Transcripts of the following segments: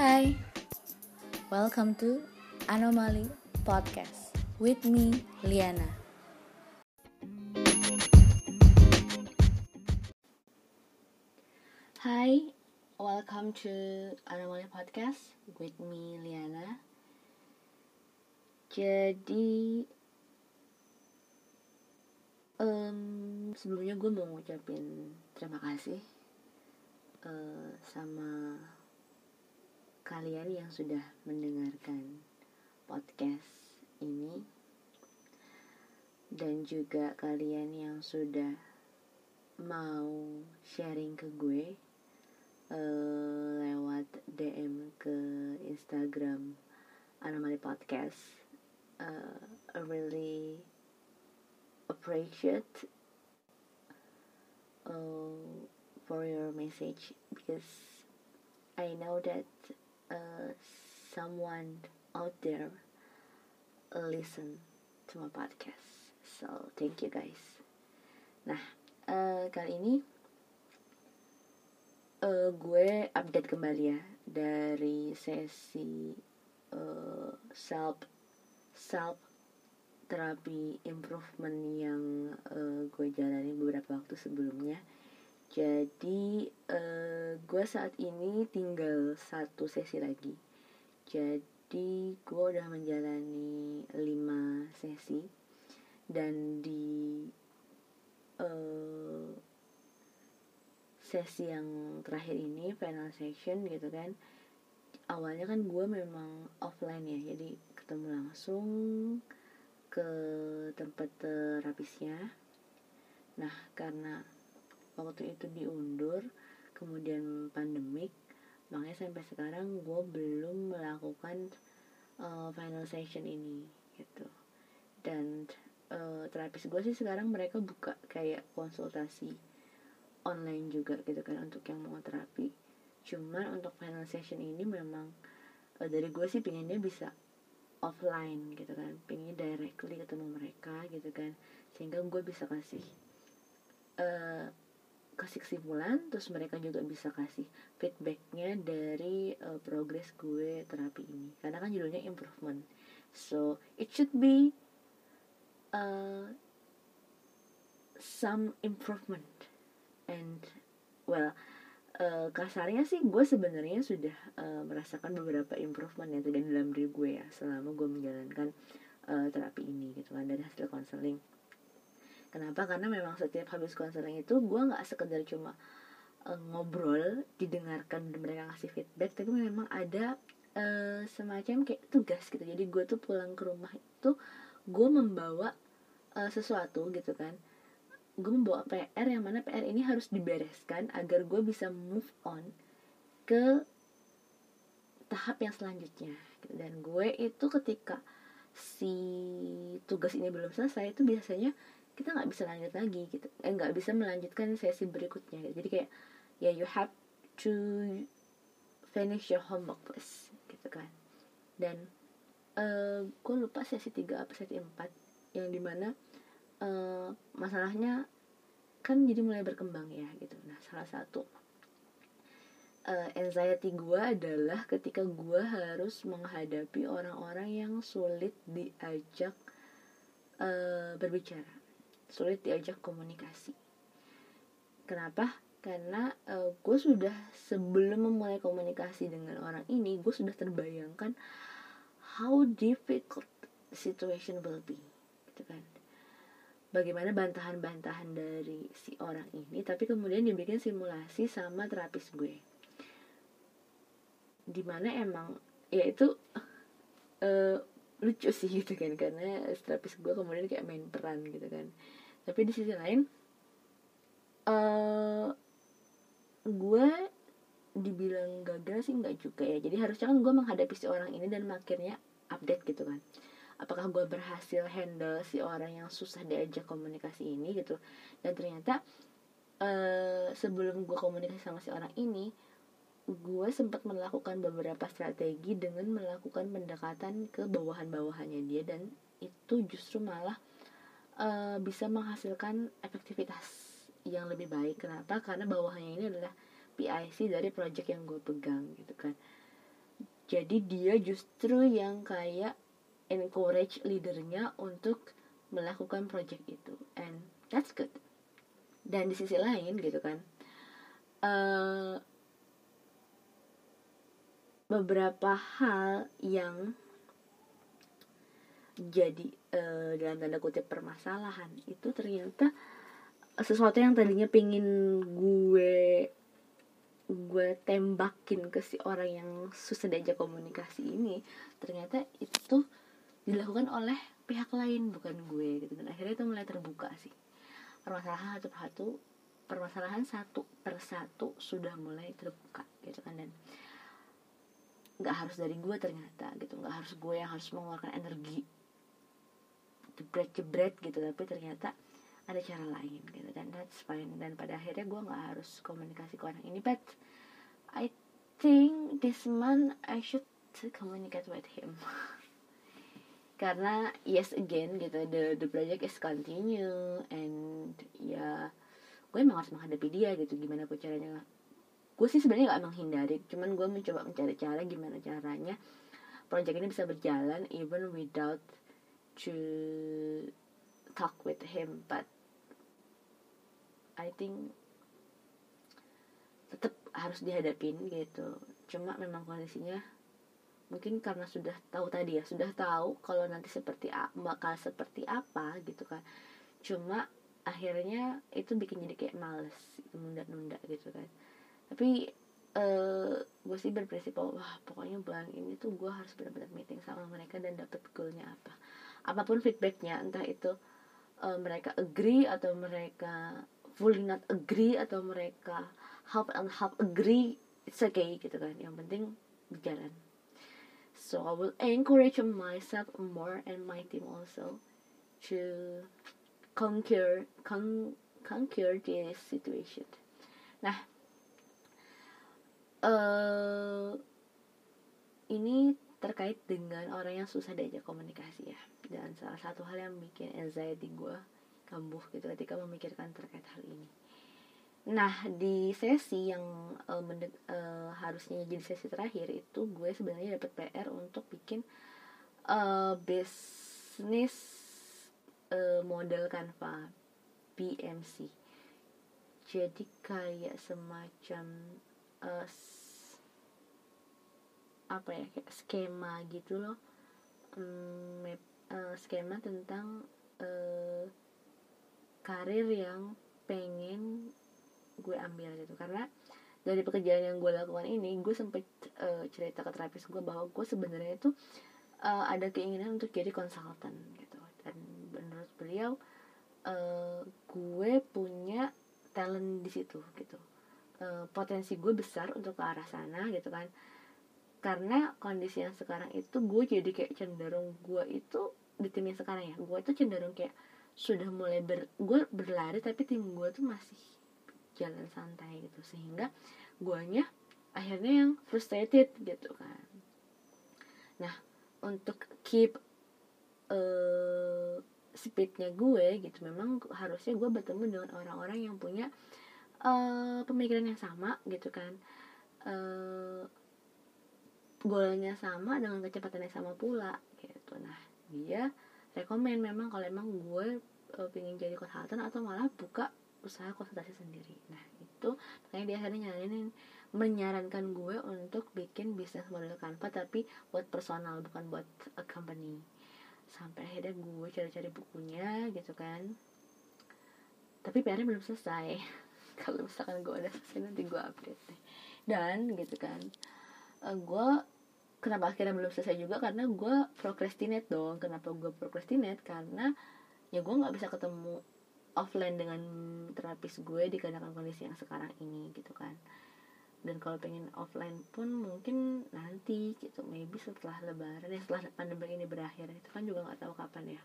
Hai, welcome to Anomaly Podcast with me, Liana. Hai, welcome to Anomaly Podcast with me, Liana. Jadi, um, sebelumnya gue mau ngucapin terima kasih uh, sama kalian yang sudah mendengarkan podcast ini dan juga kalian yang sudah mau sharing ke gue uh, lewat DM ke Instagram Anomaly Podcast. Uh, I really appreciate uh, for your message because I know that uh, someone out there listen to my podcast. So thank you guys. Nah uh, kali ini uh, gue update kembali ya dari sesi uh, self self terapi improvement yang uh, gue jalani beberapa waktu sebelumnya jadi uh, gue saat ini tinggal satu sesi lagi. Jadi gue udah menjalani lima sesi. Dan di uh, sesi yang terakhir ini final session gitu kan awalnya kan gue memang offline ya. Jadi ketemu langsung ke tempat terapisnya. Nah karena waktu itu diundur kemudian pandemik makanya sampai sekarang gue belum melakukan uh, final session ini gitu. Dan uh, terapis gue sih sekarang mereka buka kayak konsultasi online juga gitu kan untuk yang mau terapi. Cuman untuk final session ini memang uh, dari gue sih pinginnya bisa offline gitu kan. Pinginnya directly ketemu mereka gitu kan sehingga gue bisa kasih uh, kasih kesimpulan terus mereka juga bisa kasih feedbacknya dari uh, progres gue terapi ini. Karena kan judulnya improvement. So it should be uh, some improvement. And well uh, kasarnya sih gue sebenarnya sudah uh, merasakan beberapa improvement yang terjadi dalam diri gue ya selama gue menjalankan uh, terapi ini gitu kan dari hasil konseling Kenapa? Karena memang setiap habis konseling itu gue nggak sekedar cuma uh, ngobrol, didengarkan dan mereka ngasih feedback, tapi memang ada uh, semacam kayak tugas gitu. Jadi gue tuh pulang ke rumah itu gue membawa uh, sesuatu gitu kan. Gue membawa PR yang mana PR ini harus dibereskan agar gue bisa move on ke tahap yang selanjutnya. Dan gue itu ketika si tugas ini belum selesai itu biasanya kita nggak bisa lanjut lagi gitu eh nggak bisa melanjutkan sesi berikutnya. Gitu. jadi kayak ya yeah, you have to finish your homework please gitu kan. Dan uh, eh, gue lupa sesi 3 apa sesi 4 yang di mana uh, masalahnya kan jadi mulai berkembang ya gitu. Nah salah satu uh, anxiety gue adalah ketika gue harus menghadapi orang-orang yang sulit diajak uh, berbicara sulit diajak komunikasi. Kenapa? Karena uh, gue sudah sebelum memulai komunikasi dengan orang ini, gue sudah terbayangkan how difficult situation will be, gitu kan? Bagaimana bantahan-bantahan dari si orang ini, tapi kemudian dibikin simulasi sama terapis gue, di mana emang ya itu uh, lucu sih gitu kan karena terapis gue kemudian kayak main peran gitu kan tapi di sisi lain uh, gue dibilang gagal sih nggak juga ya. Jadi harusnya kan gue menghadapi si orang ini dan akhirnya update gitu kan. Apakah gue berhasil handle si orang yang susah diajak komunikasi ini gitu. Dan ternyata uh, sebelum gue komunikasi sama si orang ini gue sempat melakukan beberapa strategi dengan melakukan pendekatan ke bawahan-bawahannya dia dan itu justru malah uh, bisa menghasilkan efektivitas yang lebih baik. Kenapa? Karena bawahannya ini adalah PIC dari project yang gue pegang gitu kan. Jadi dia justru yang kayak encourage leadernya untuk melakukan project itu. And that's good. Dan di sisi lain gitu kan uh, beberapa hal yang jadi uh, dalam tanda kutip permasalahan itu ternyata sesuatu yang tadinya pingin gue gue tembakin ke si orang yang susah diajak komunikasi ini ternyata itu dilakukan oleh pihak lain bukan gue gitu. Dan akhirnya itu mulai terbuka sih. Permasalahan satu persatu permasalahan satu persatu sudah mulai terbuka gitu kan. Dan nggak harus dari gue ternyata gitu. Nggak harus gue yang harus mengeluarkan energi jebret jebret gitu tapi ternyata ada cara lain gitu dan that's fine. Dan pada akhirnya gue nggak harus komunikasi ke orang ini but I think this month I should communicate with him. Karena yes again gitu the the project is continue and ya gue emang harus menghadapi dia gitu gimana pun caranya. Gue sih sebenarnya gak menghindari cuman gue mencoba mencari cara gimana caranya project ini bisa berjalan even without to talk with him but I think tetap harus dihadapin gitu. Cuma memang kondisinya mungkin karena sudah tahu tadi ya sudah tahu kalau nanti seperti bakal seperti apa gitu kan. Cuma akhirnya itu bikin jadi kayak males nunda-nunda gitu kan. Tapi uh, gue sih berprinsip wah pokoknya bulan ini tuh gue harus benar-benar meeting sama mereka dan dapet goalnya apa apa pun feedbacknya entah itu uh, mereka agree atau mereka fully not agree atau mereka half and half agree it's okay gitu kan. Yang penting berjalan. So I will encourage myself more and my team also to conquer con conquer this situation. Nah uh, ini terkait dengan orang yang susah diajak komunikasi ya. Dan salah satu hal yang bikin anxiety gue kambuh gitu ketika memikirkan terkait hal ini. Nah di sesi yang uh, mendek, uh, harusnya jadi sesi terakhir itu gue sebenarnya dapat PR untuk bikin uh, bisnis uh, model Canva BMC jadi kayak semacam uh, apa ya kayak skema gitu loh. Um, uh, skema tentang uh, karir yang pengen gue ambil gitu. Karena dari pekerjaan yang gue lakukan ini gue sempet uh, cerita ke terapis gue bahwa gue sebenarnya itu uh, ada keinginan untuk jadi konsultan gitu. Dan menurut beliau uh, gue punya talent di situ gitu. Uh, potensi gue besar untuk ke arah sana gitu kan karena kondisi yang sekarang itu gue jadi kayak cenderung gue itu di tim yang sekarang ya gue itu cenderung kayak sudah mulai ber gue berlari tapi tim gue tuh masih jalan santai gitu. Sehingga guanya akhirnya yang frustrated gitu kan. Nah untuk keep uh, speednya gue gitu memang harusnya gue bertemu dengan orang-orang yang punya uh, pemikiran yang sama gitu kan. Uh, golnya sama dengan kecepatan yang sama pula gitu. Nah dia rekomend memang kalau emang gue uh, pengen jadi konsultan atau malah buka usaha konsultasi sendiri. Nah itu makanya dia akhirnya nyaranin menyarankan gue untuk bikin bisnis model Canva tapi buat personal bukan buat a company. Sampai akhirnya gue cari-cari bukunya gitu kan. Tapi PR-nya belum selesai. Kalau misalkan gue udah selesai nanti gue update dan gitu kan Eh, uh, gue kenapa akhirnya belum selesai juga? Karena gue procrastinate dong. Kenapa gue procrastinate? Karena ya gue nggak bisa ketemu offline dengan terapis gue dikarenakan kondisi yang sekarang ini gitu kan. Dan kalau pengen offline pun mungkin nanti gitu. Maybe setelah lebaran ya setelah pandemi ini berakhir. Itu kan juga nggak tahu kapan ya.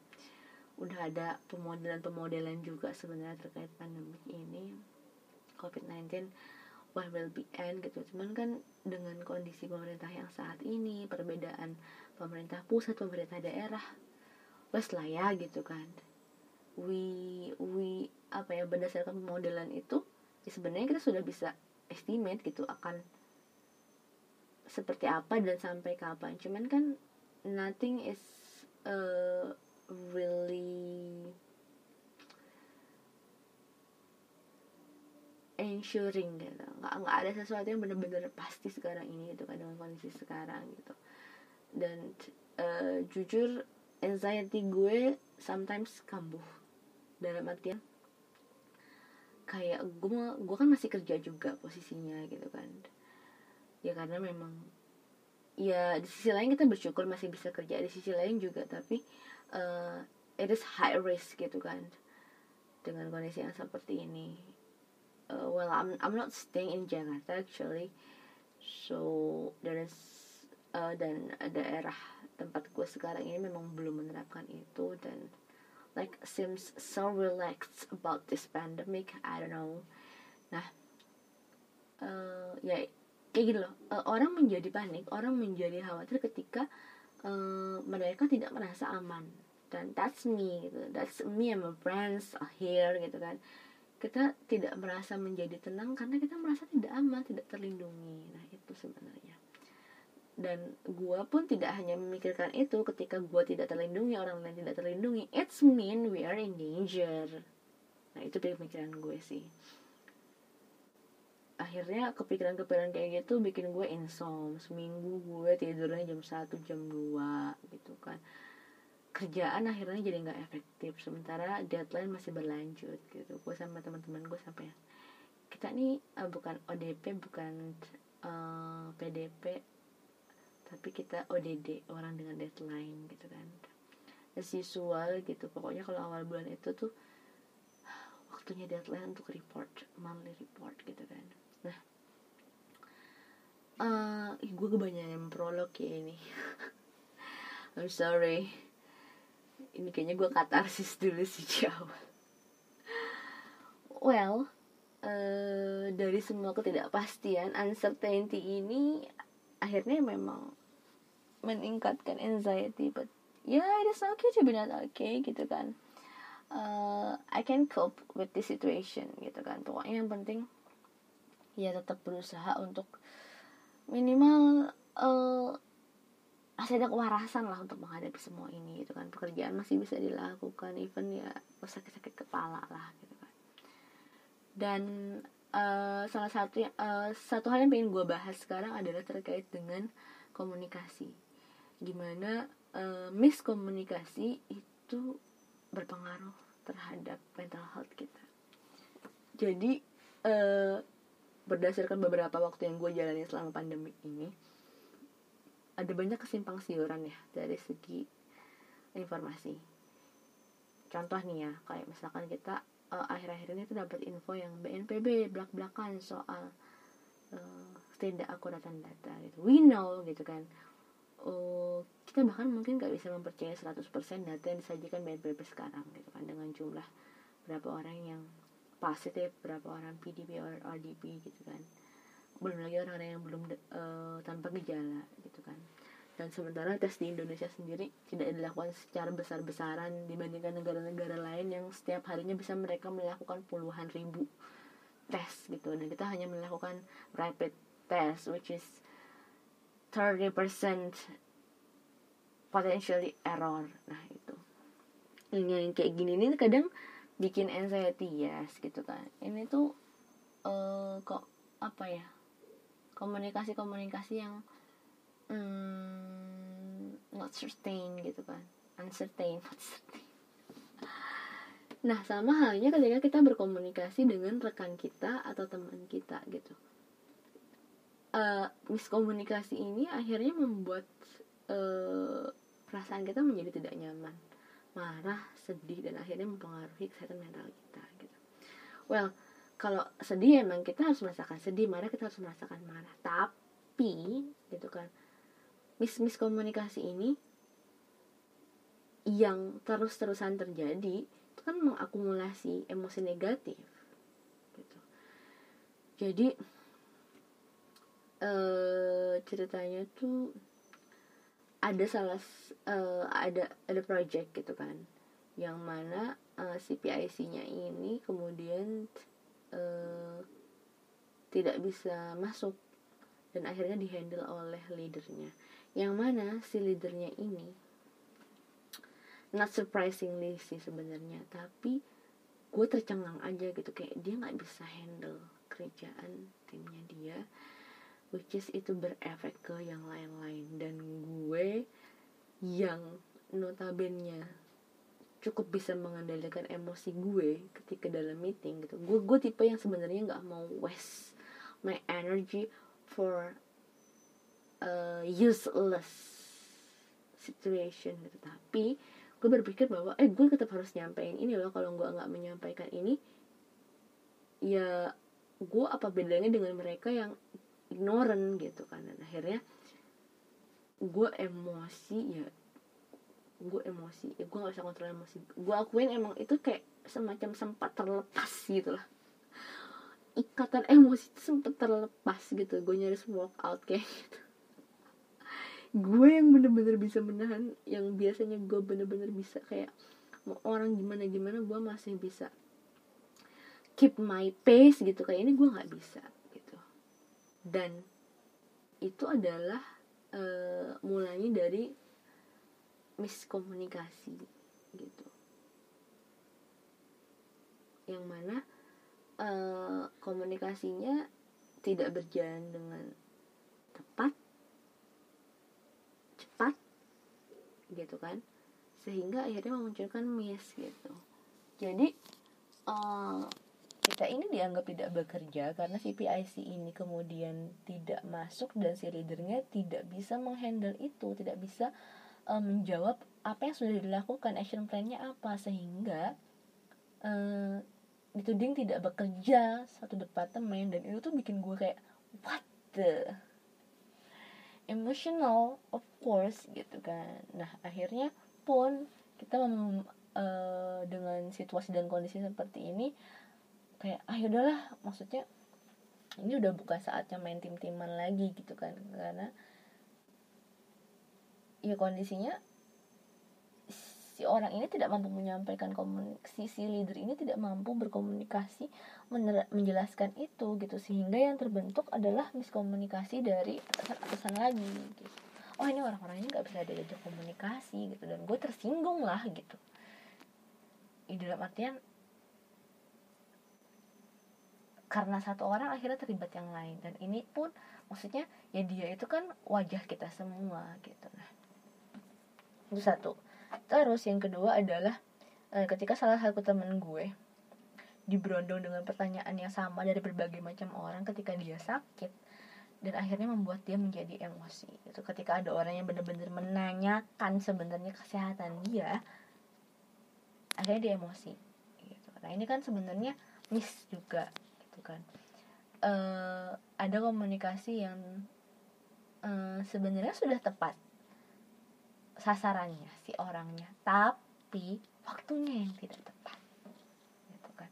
Udah ada pemodelan pemodelan juga sebenarnya terkait pandemi ini. Covid 19 where will be end gitu. Cuman kan dengan kondisi pemerintah yang saat ini perbedaan pemerintah pusat pemerintah daerah wes lah ya gitu kan. We we apa ya berdasarkan pemodelan itu ya sebenarnya kita sudah bisa estimate gitu akan seperti apa dan sampai kapan. Cuman kan nothing is uh, really ensuring gitu. Nggak nggak ada sesuatu yang benar-benar pasti sekarang ini gitu kan dengan kondisi sekarang gitu. Dan uh, jujur anxiety gue sometimes kambuh. Dalam artian kayak gue gue kan masih kerja juga posisinya gitu kan. Ya karena memang ya di sisi lain kita bersyukur masih bisa kerja di sisi lain juga tapi uh, it is high risk gitu kan dengan kondisi yang seperti ini uh, well I'm I'm not staying in Jakarta actually. So there is uh, dan daerah tempat gue sekarang ini memang belum menerapkan itu. Dan like seems so relaxed about this pandemic. I don't know. Nah uh, ya kayak gitu loh. Uh, orang menjadi panik orang menjadi khawatir ketika uh, mereka tidak merasa aman. Dan that's me gitu. That's me and my friends are here gitu kan kita tidak merasa menjadi tenang karena kita merasa tidak aman tidak terlindungi. Nah itu sebenarnya. Dan gue pun tidak hanya memikirkan itu ketika gue tidak terlindungi orang lain tidak terlindungi it's mean we are in danger. Nah itu pemikiran gue sih. Akhirnya kepikiran-kepikiran kayak gitu bikin gue insom seminggu gue tidurnya jam 1 jam 2 gitu kan kerjaan akhirnya jadi nggak efektif. Sementara deadline masih berlanjut gitu. Gue sama teman-teman gue sampai kita nih uh, bukan ODP bukan uh, eh, PDP tapi kita ODD orang dengan deadline gitu kan. As usual gitu. Pokoknya kalau awal bulan itu tuh waktunya deadline untuk report monthly report gitu kan. Nah uh, gue kebanyakan prolog ya ini. I'm sorry ini kayaknya gue katarsis dulu sih jauh well uh, dari semua ketidakpastian uncertainty ini akhirnya memang meningkatkan anxiety but yeah it is okay to not okay gitu kan. Uh, I can cope with this situation gitu kan. Pokoknya yang penting ya tetap berusaha untuk minimal uh, masih ada kewarasan lah untuk menghadapi semua ini gitu kan. Pekerjaan masih bisa dilakukan even ya sakit-sakit kepala lah gitu kan. Dan uh, salah satu uh, satu hal yang pengen gue bahas sekarang adalah terkait dengan komunikasi. Gimana uh, miskomunikasi itu berpengaruh terhadap mental health kita. Jadi uh, berdasarkan beberapa waktu yang gue jalani selama pandemi ini ada banyak kesimpang siuran ya dari segi informasi. Contoh nih ya kayak misalkan kita uh, akhir-akhir ini tuh dapat info yang BNPB belak-belakan soal uh, tidak akuratan data gitu. We know gitu kan. Uh, kita bahkan mungkin gak bisa mempercayai 100% data yang disajikan BNPB sekarang gitu kan dengan jumlah berapa orang yang positif berapa orang PDP or RDP gitu kan belum lagi orang-orang yang belum uh, tanpa gejala gitu kan. Dan sementara tes di Indonesia sendiri tidak dilakukan secara besar-besaran dibandingkan negara-negara lain yang setiap harinya bisa mereka melakukan puluhan ribu tes gitu. Dan kita hanya melakukan rapid test which is 30% potentially error. Nah itu. Yang kayak gini ini kadang bikin anxiety yes gitu kan. Ini tuh uh, kok apa ya komunikasi komunikasi yang hmm, not certain gitu kan. Uncertain not certain. Nah sama halnya ketika kita berkomunikasi dengan rekan kita atau teman kita gitu. Uh, miskomunikasi ini akhirnya membuat uh, perasaan kita menjadi tidak nyaman. Marah sedih dan akhirnya mempengaruhi kesehatan mental kita gitu. Well kalau sedih emang kita harus merasakan sedih marah kita harus merasakan marah. Tapi gitu kan mis miskomunikasi ini yang terus-terusan terjadi itu kan mengakumulasi emosi negatif gitu. Jadi uh, ceritanya tuh ada salah uh, ada ada project gitu kan yang mana uh, si PIC-nya ini kemudian uh, tidak bisa masuk dan akhirnya dihandle oleh leadernya. Yang mana si leadernya ini not surprisingly sih sebenarnya tapi gue tercengang aja gitu. Kayak dia nggak bisa handle kerjaan timnya dia which is itu berefek ke yang lain-lain. Dan gue yang notabene cukup bisa mengendalikan emosi gue ketika dalam meeting gitu. Gue gue tipe yang sebenarnya nggak mau waste my energy for a useless situation gitu. Tapi gue berpikir bahwa eh gue tetap harus nyampein ini loh. Kalau gue nggak menyampaikan ini ya gue apa bedanya dengan mereka yang ignorant gitu kan. Dan akhirnya gue emosi ya gue emosi ya gue gak bisa kontrol emosi. Gue akuin emang itu kayak semacam sempat terlepas gitu lah. Ikatan emosi itu sempat terlepas gitu gue nyaris walk out kayak gitu. Gue yang bener-bener bisa menahan yang biasanya gue bener-bener bisa kayak mau orang gimana gimana gue masih bisa keep my pace gitu kayak ini gue nggak bisa gitu. Dan itu adalah uh, mulainya dari miskomunikasi gitu. Yang mana uh, komunikasinya tidak berjalan dengan tepat cepat gitu kan. Sehingga akhirnya memunculkan miss gitu. Jadi uh, kita ini dianggap tidak bekerja karena si PIC ini kemudian tidak masuk dan si leadernya tidak bisa menghandle itu tidak bisa uh, menjawab apa yang sudah dilakukan action plan-nya apa sehingga uh, dituding tidak bekerja satu departemen dan itu tuh bikin gue kayak what the? Emotional of course gitu kan. Nah akhirnya pun kita mem, uh, dengan situasi dan kondisi seperti ini kayak ah yaudahlah maksudnya ini udah bukan saatnya main tim-timan lagi gitu kan. Karena ya kondisinya si orang ini tidak mampu menyampaikan komunikasi si leader ini tidak mampu berkomunikasi menjelaskan itu gitu. Sehingga yang terbentuk adalah miskomunikasi dari atasan-atasan lagi gitu. Oh ini orang-orang ini nggak bisa diajak komunikasi gitu. Dan gue tersinggung lah gitu. Di dalam artian karena satu orang akhirnya terlibat yang lain. Dan ini pun maksudnya ya dia itu kan wajah kita semua gitu. Nah itu satu. Terus yang kedua adalah eh, ketika salah satu temen gue diberondong dengan pertanyaan yang sama dari berbagai macam orang ketika dia sakit dan akhirnya membuat dia menjadi emosi. Itu ketika ada orang yang benar-benar menanyakan sebenarnya kesehatan dia akhirnya dia emosi gitu. nah ini kan sebenarnya miss juga kan. Uh, ada komunikasi yang uh, sebenarnya sudah tepat sasarannya si orangnya. Tapi waktunya yang tidak tepat. Gitu kan.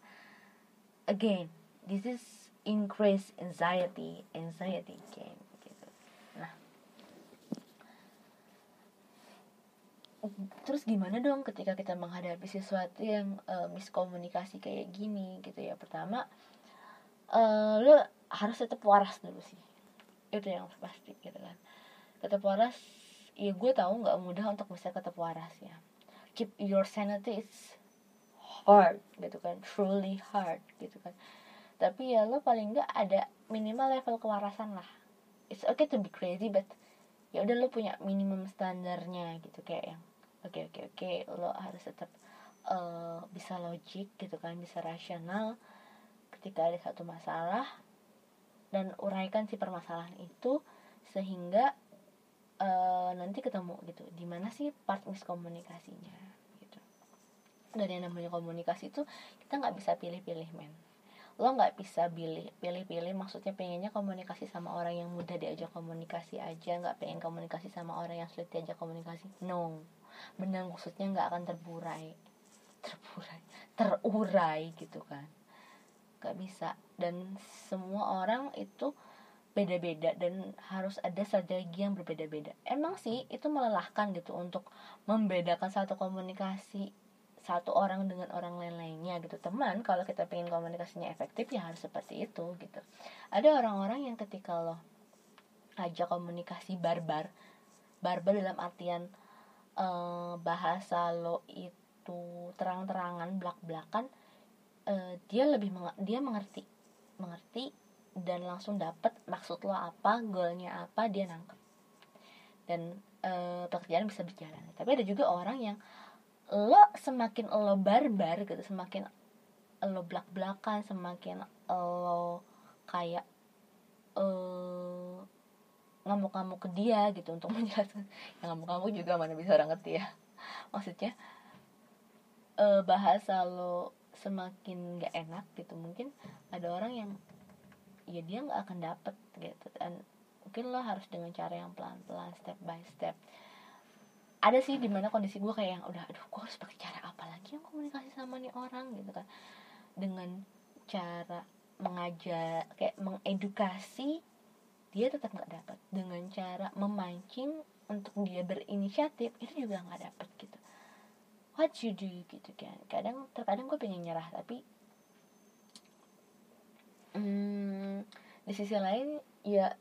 Again this is increase anxiety anxiety again gitu. Nah. Terus gimana dong ketika kita menghadapi sesuatu yang uh, miskomunikasi kayak gini gitu ya? Pertama uh, lu harus tetap waras dulu sih. Itu yang pasti gitu kan. Tetap waras ya gue tahu nggak mudah untuk bisa tetap waras ya. Keep your sanity is hard gitu kan. Truly hard gitu kan. Tapi ya lo paling nggak ada minimal level kewarasan lah. It's okay to be crazy but ya udah lo punya minimum standarnya gitu. Kayak yang oke okay, oke okay, oke okay, lo harus tetap uh, bisa logik gitu kan. Bisa rasional ketika ada satu masalah dan uraikan si permasalahan itu sehingga uh, nanti ketemu gitu. Di mana sih part miskomunikasinya gitu. Dan yang namanya komunikasi itu kita nggak bisa pilih-pilih men. Lo nggak bisa pilih pilih-pilih maksudnya pengennya komunikasi sama orang yang mudah diajak komunikasi aja nggak pengen komunikasi sama orang yang sulit diajak komunikasi. No. Benang maksudnya nggak akan terburai. Terburai. Terurai gitu kan. Gak bisa. Dan semua orang itu beda-beda dan harus ada strategi yang berbeda-beda. Emang sih itu melelahkan gitu untuk membedakan satu komunikasi satu orang dengan orang lain lainnya gitu. Teman kalau kita pengen komunikasinya efektif ya harus seperti itu gitu. Ada orang-orang yang ketika lo ngajak komunikasi barbar barbar dalam artian uh, bahasa lo itu terang-terangan belak-belakan uh, dia lebih meng dia mengerti mengerti dan langsung dapet maksud lo apa goalnya apa dia nangkep. Dan uh, pekerjaan bisa berjalan. Tapi ada juga orang yang lo semakin lo barbar gitu semakin lo belak belakan semakin lo kayak uh, ngamuk-ngamuk ke dia gitu untuk menjelaskan. Yang ngamuk-ngamuk juga mana bisa orang ngerti ya. Maksudnya uh, bahasa lo semakin gak enak gitu mungkin ada orang yang ya dia nggak akan dapet gitu. Dan mungkin lo harus dengan cara yang pelan-pelan step by step. Ada sih di mana kondisi gue kayak yang udah aduh gue harus pakai cara apa lagi yang komunikasi sama nih orang? Gitu kan. Dengan cara mengajak kayak mengedukasi dia tetap nggak dapat dengan cara memancing untuk dia berinisiatif itu juga nggak dapat gitu. What you do gitu kan. Kadang terkadang gue pengen nyerah tapi hmm, di sisi lain ya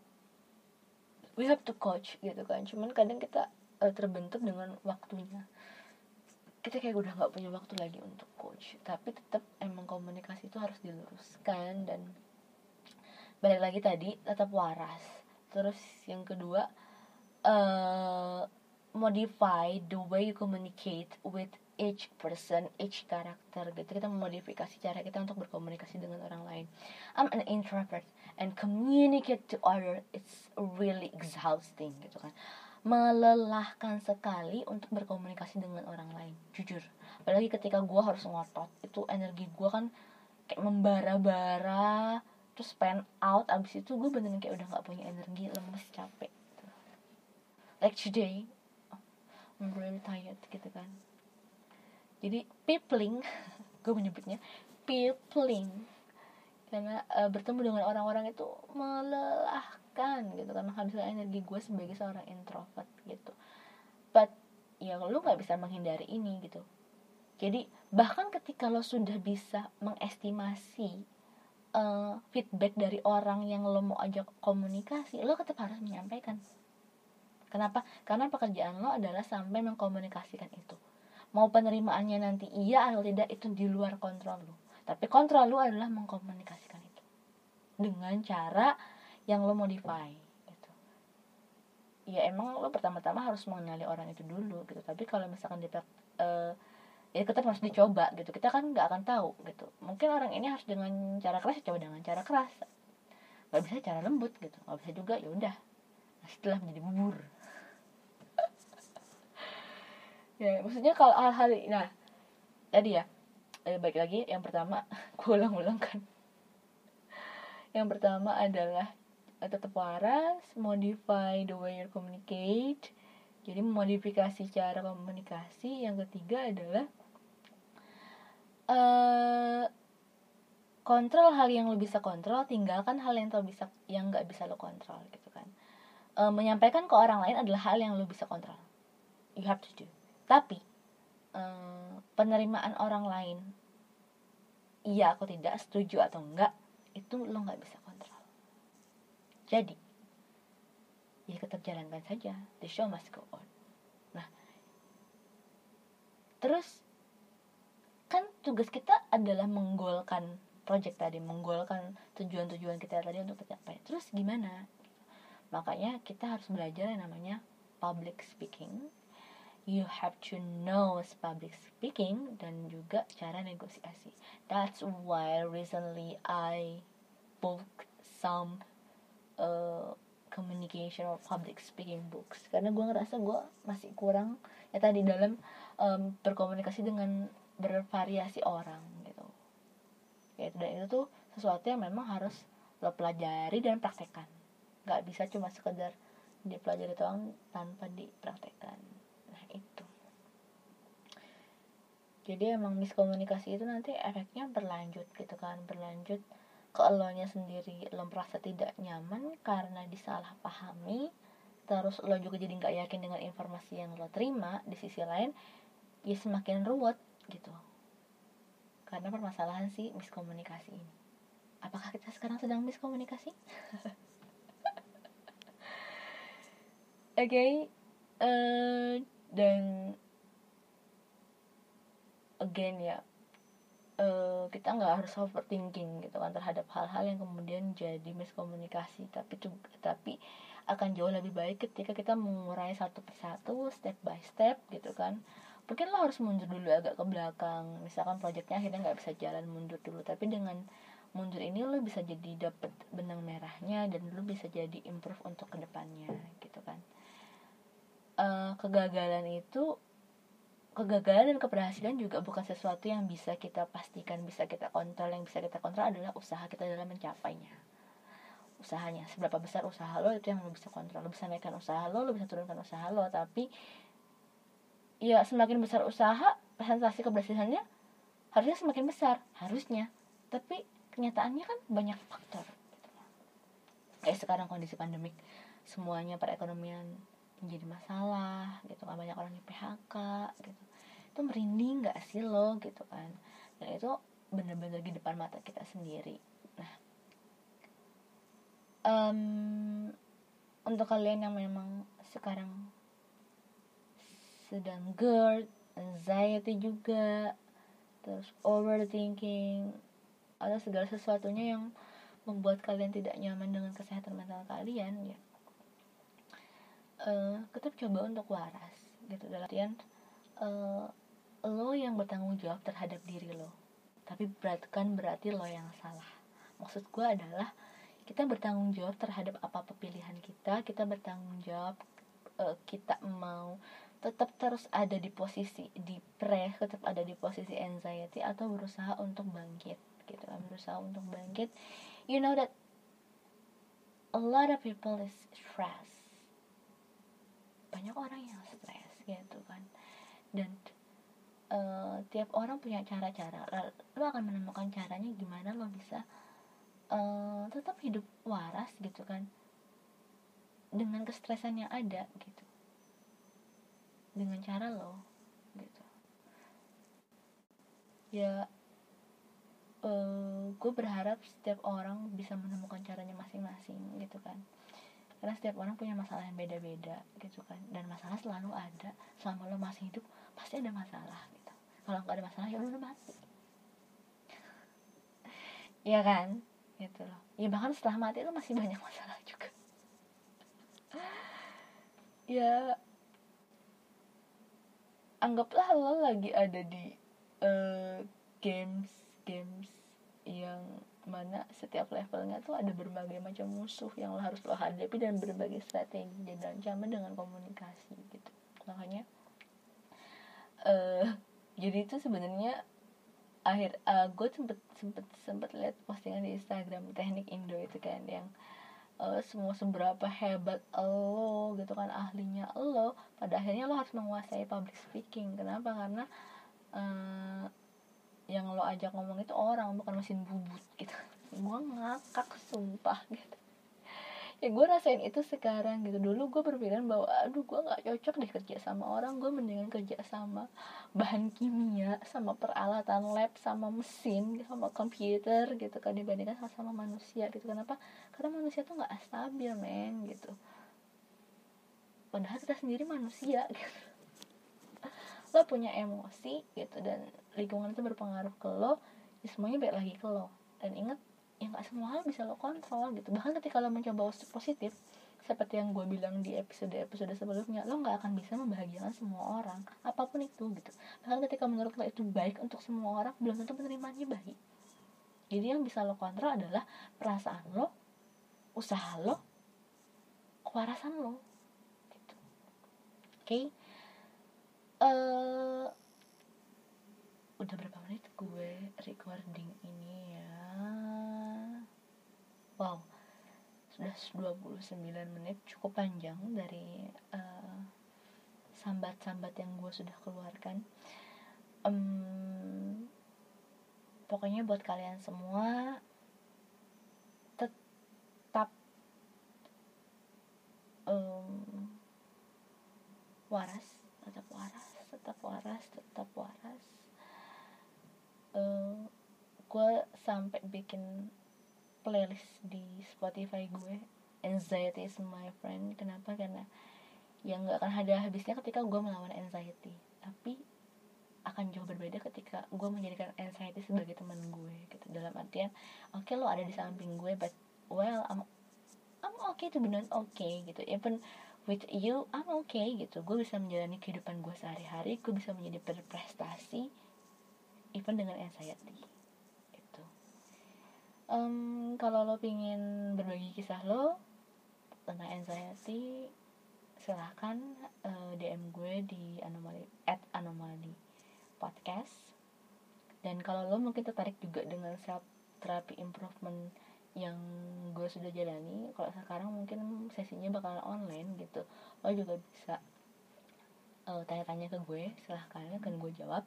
we have to coach gitu kan. Cuman kadang kita uh, terbentuk dengan waktunya. Kita kayak udah nggak punya waktu lagi untuk coach. Tapi tetap emang komunikasi itu harus diluruskan dan balik lagi tadi tetap waras. Terus yang kedua uh, modify the way you communicate with each person, each character gitu. Kita memodifikasi cara kita untuk berkomunikasi dengan orang lain. I'm an introvert and communicate to other it's really exhausting gitu kan. Melelahkan sekali untuk berkomunikasi dengan orang lain, jujur. Apalagi ketika gue harus ngotot, itu energi gue kan kayak membara-bara terus pen out abis itu gue bener kayak udah nggak punya energi lemes capek gitu. like today I'm really tired gitu kan jadi peopling gue menyebutnya peopling karena uh, bertemu dengan orang-orang itu melelahkan gitu kan menghabiskan energi gue sebagai seorang introvert gitu. But ya lo nggak bisa menghindari ini gitu. Jadi bahkan ketika lo sudah bisa mengestimasi uh, feedback dari orang yang lo mau ajak komunikasi lo tetap harus menyampaikan. Kenapa? Karena pekerjaan lo adalah sampai mengkomunikasikan itu mau penerimaannya nanti iya atau tidak itu di luar kontrol lo tapi kontrol lo adalah mengkomunikasikan itu. Dengan cara yang lo modify gitu. Ya emang lo pertama-tama harus mengenali orang itu dulu gitu. Tapi kalau misalkan di uh, ya kita harus dicoba gitu. Kita kan nggak akan tahu gitu. Mungkin orang ini harus dengan cara keras ya coba dengan cara keras. Nggak bisa cara lembut gitu. Nggak bisa juga ya udah. Nah, setelah menjadi bubur ya maksudnya kalau hal-hal nah tadi ya eh, baik lagi yang pertama gue ulang-ulang kan. Yang pertama adalah eh, tetap waras modify the way you communicate. Jadi memodifikasi cara komunikasi. Yang ketiga adalah uh, kontrol hal yang lo bisa kontrol tinggalkan hal yang lo bisa yang nggak bisa lo kontrol gitu kan. Uh, menyampaikan ke orang lain adalah hal yang lo bisa kontrol. You have to do tapi uh, penerimaan orang lain iya aku tidak setuju atau enggak itu lo nggak bisa kontrol. Jadi ya tetap jalankan saja. The show must go on. Nah terus kan tugas kita adalah menggolkan project tadi menggolkan tujuan-tujuan kita tadi untuk tercapai. Terus gimana? Makanya kita harus belajar yang namanya public speaking you have to know public speaking dan juga cara negosiasi. That's why recently I booked some uh, communication or public speaking books. Karena gue ngerasa gue masih kurang ya tadi dalam um, berkomunikasi dengan bervariasi orang gitu. Ya dan itu tuh sesuatu yang memang harus lo pelajari dan praktekkan. Nggak bisa cuma sekedar dipelajari doang tanpa dipraktekkan itu. Jadi emang miskomunikasi itu nanti efeknya berlanjut gitu kan berlanjut ke elonya sendiri. Lo merasa tidak nyaman karena disalahpahami terus lo juga jadi nggak yakin dengan informasi yang lo terima di sisi lain ya semakin ruwet gitu. Karena permasalahan si miskomunikasi ini. Apakah kita sekarang sedang miskomunikasi? Oke eh, dan again ya eh, kita nggak harus overthinking gitu kan terhadap hal-hal yang kemudian jadi miskomunikasi. Tapi tapi akan jauh lebih baik ketika kita mengurai satu persatu step by step gitu kan. Mungkin lo harus mundur dulu agak ke belakang. Misalkan proyeknya akhirnya nggak bisa jalan mundur dulu. Tapi dengan mundur ini lo bisa jadi dapet benang merahnya dan lo bisa jadi improve untuk ke depannya gitu kan uh, kegagalan itu kegagalan dan keberhasilan juga bukan sesuatu yang bisa kita pastikan bisa kita kontrol. Yang bisa kita kontrol adalah usaha kita dalam mencapainya. Usahanya seberapa besar usaha lo itu yang lo bisa kontrol. Lo bisa naikkan usaha lo lo bisa turunkan usaha lo tapi ya semakin besar usaha presentasi keberhasilannya harusnya semakin besar harusnya. Tapi kenyataannya kan banyak faktor kayak sekarang kondisi pandemik semuanya perekonomian menjadi masalah gitu kan. Banyak orang di PHK gitu. Itu merinding nggak sih lo gitu kan? Dan itu bener-bener di depan mata kita sendiri. Nah um, untuk kalian yang memang sekarang sedang GERD, anxiety juga, terus overthinking, atau segala sesuatunya yang membuat kalian tidak nyaman dengan kesehatan mental kalian ya uh, tetap coba untuk waras gitu. Dalam artian uh, lo yang bertanggung jawab terhadap diri lo. Tapi berat kan berarti lo yang salah. Maksud gue adalah kita bertanggung jawab terhadap apa pilihan kita kita bertanggung jawab uh, kita mau tetap terus ada di posisi di pre tetap ada di posisi anxiety atau berusaha untuk bangkit gitu kan. Berusaha untuk bangkit. You know that a lot of people is stress banyak orang yang stres gitu kan. Dan uh, tiap orang punya cara-cara. Lo akan menemukan caranya gimana lo bisa uh, tetap hidup waras gitu kan. Dengan kestresan yang ada gitu. Dengan cara lo gitu. Ya uh, eh, gue berharap setiap orang bisa menemukan caranya masing-masing gitu kan karena setiap orang punya masalah yang beda-beda gitu kan. Dan masalah selalu ada. Selama lo masih hidup pasti ada masalah gitu. Kalau nggak ada masalah ya lo udah mati. Iya kan? Gitu loh. Ya bahkan setelah mati itu masih banyak masalah juga. Ya anggaplah lo lagi ada di uh, games games yang mana setiap levelnya tuh ada berbagai macam musuh yang lo harus lo hadapi dan berbagai strategi dan ancaman dengan komunikasi gitu. Makanya uh, jadi itu sebenarnya akhir uh, gue sempet sempet sempet lihat postingan di Instagram teknik Indo itu kan yang uh, semua seberapa hebat lo gitu kan ahlinya lo pada akhirnya lo harus menguasai public speaking. Kenapa? Karena uh, yang lo ajak ngomong itu orang bukan mesin bubut gitu. Gue ngakak sumpah gitu. Ya gue rasain itu sekarang gitu. Dulu gue berpikiran bahwa aduh gue nggak cocok deh kerja sama orang. Gue mendingan kerja sama bahan kimia sama peralatan lab sama mesin sama komputer gitu kan dibandingkan sama, sama manusia gitu. Kenapa? Karena manusia tuh nggak stabil men gitu. Padahal kita sendiri manusia gitu. Lo punya emosi gitu dan lingkungan itu berpengaruh ke lo ya semuanya baik lagi ke lo. Dan ingat ya nggak semua hal bisa lo kontrol gitu. Bahkan ketika lo mencoba positif seperti yang gue bilang di episode episode sebelumnya lo nggak akan bisa membahagiakan semua orang apa pun itu gitu. Bahkan ketika menurut lo itu baik untuk semua orang belum tentu penerimanya baik. Jadi yang bisa lo kontrol adalah perasaan lo usaha lo kewarasan lo gitu. Oke? Okay? uh, udah berapa menit? Gue recording ini ya. Wow. Sudah 29 menit. Cukup panjang dari uh, sambat-sambat yang gue sudah keluarkan. Um, pokoknya buat kalian semua tetap um, waras. Tetap waras tetap waras tetap waras uh, gue sampai bikin playlist di Spotify gue anxiety is my friend. Kenapa? Karena yang nggak akan ada habisnya ketika gue melawan anxiety. Tapi akan jauh berbeda ketika gue menjadikan anxiety sebagai teman gue gitu. Dalam artian oke okay, lo ada di samping gue but well I'm I'm okay to be not okay gitu. Even with you I'm okay gitu. Gue bisa menjalani kehidupan gue sehari-hari gue bisa menjadi berprestasi even dengan anxiety itu. Um, kalau lo pingin berbagi kisah lo tentang anxiety silahkan uh, eh, DM gue di anomali at anomali podcast. Dan kalau lo mungkin tertarik juga dengan self therapy improvement yang gue sudah jalani kalau sekarang mungkin sesinya bakalan online gitu. Lo juga bisa uh, tanya-tanya ke gue silahkan akan gue jawab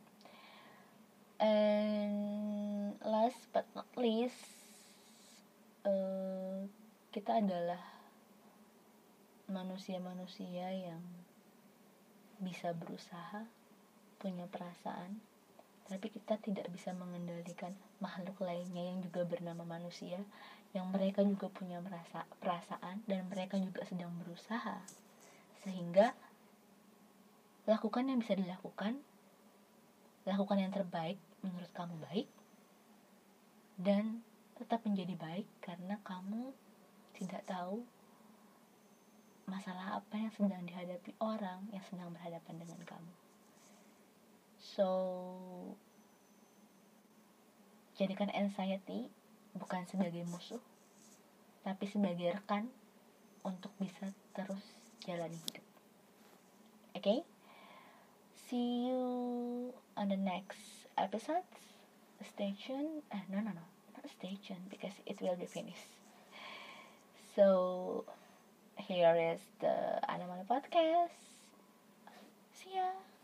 and last but not least uh, kita adalah manusia-manusia yang bisa berusaha punya perasaan tapi kita tidak bisa mengendalikan makhluk lainnya yang juga bernama manusia yang mereka juga punya merasa perasaan dan mereka juga sedang berusaha. Sehingga lakukan yang bisa dilakukan lakukan yang terbaik menurut kamu baik dan tetap menjadi baik karena kamu tidak tahu masalah apa yang sedang dihadapi orang yang sedang berhadapan dengan kamu. So, jadikan anxiety bukan sebagai musuh, tapi sebagai rekan untuk bisa terus jalani hidup. Oke? Okay? see you on the next episodes. Stay tuned. Uh, no, no, no, not stay tuned because it will be finished. So here is the Animal Podcast. See ya.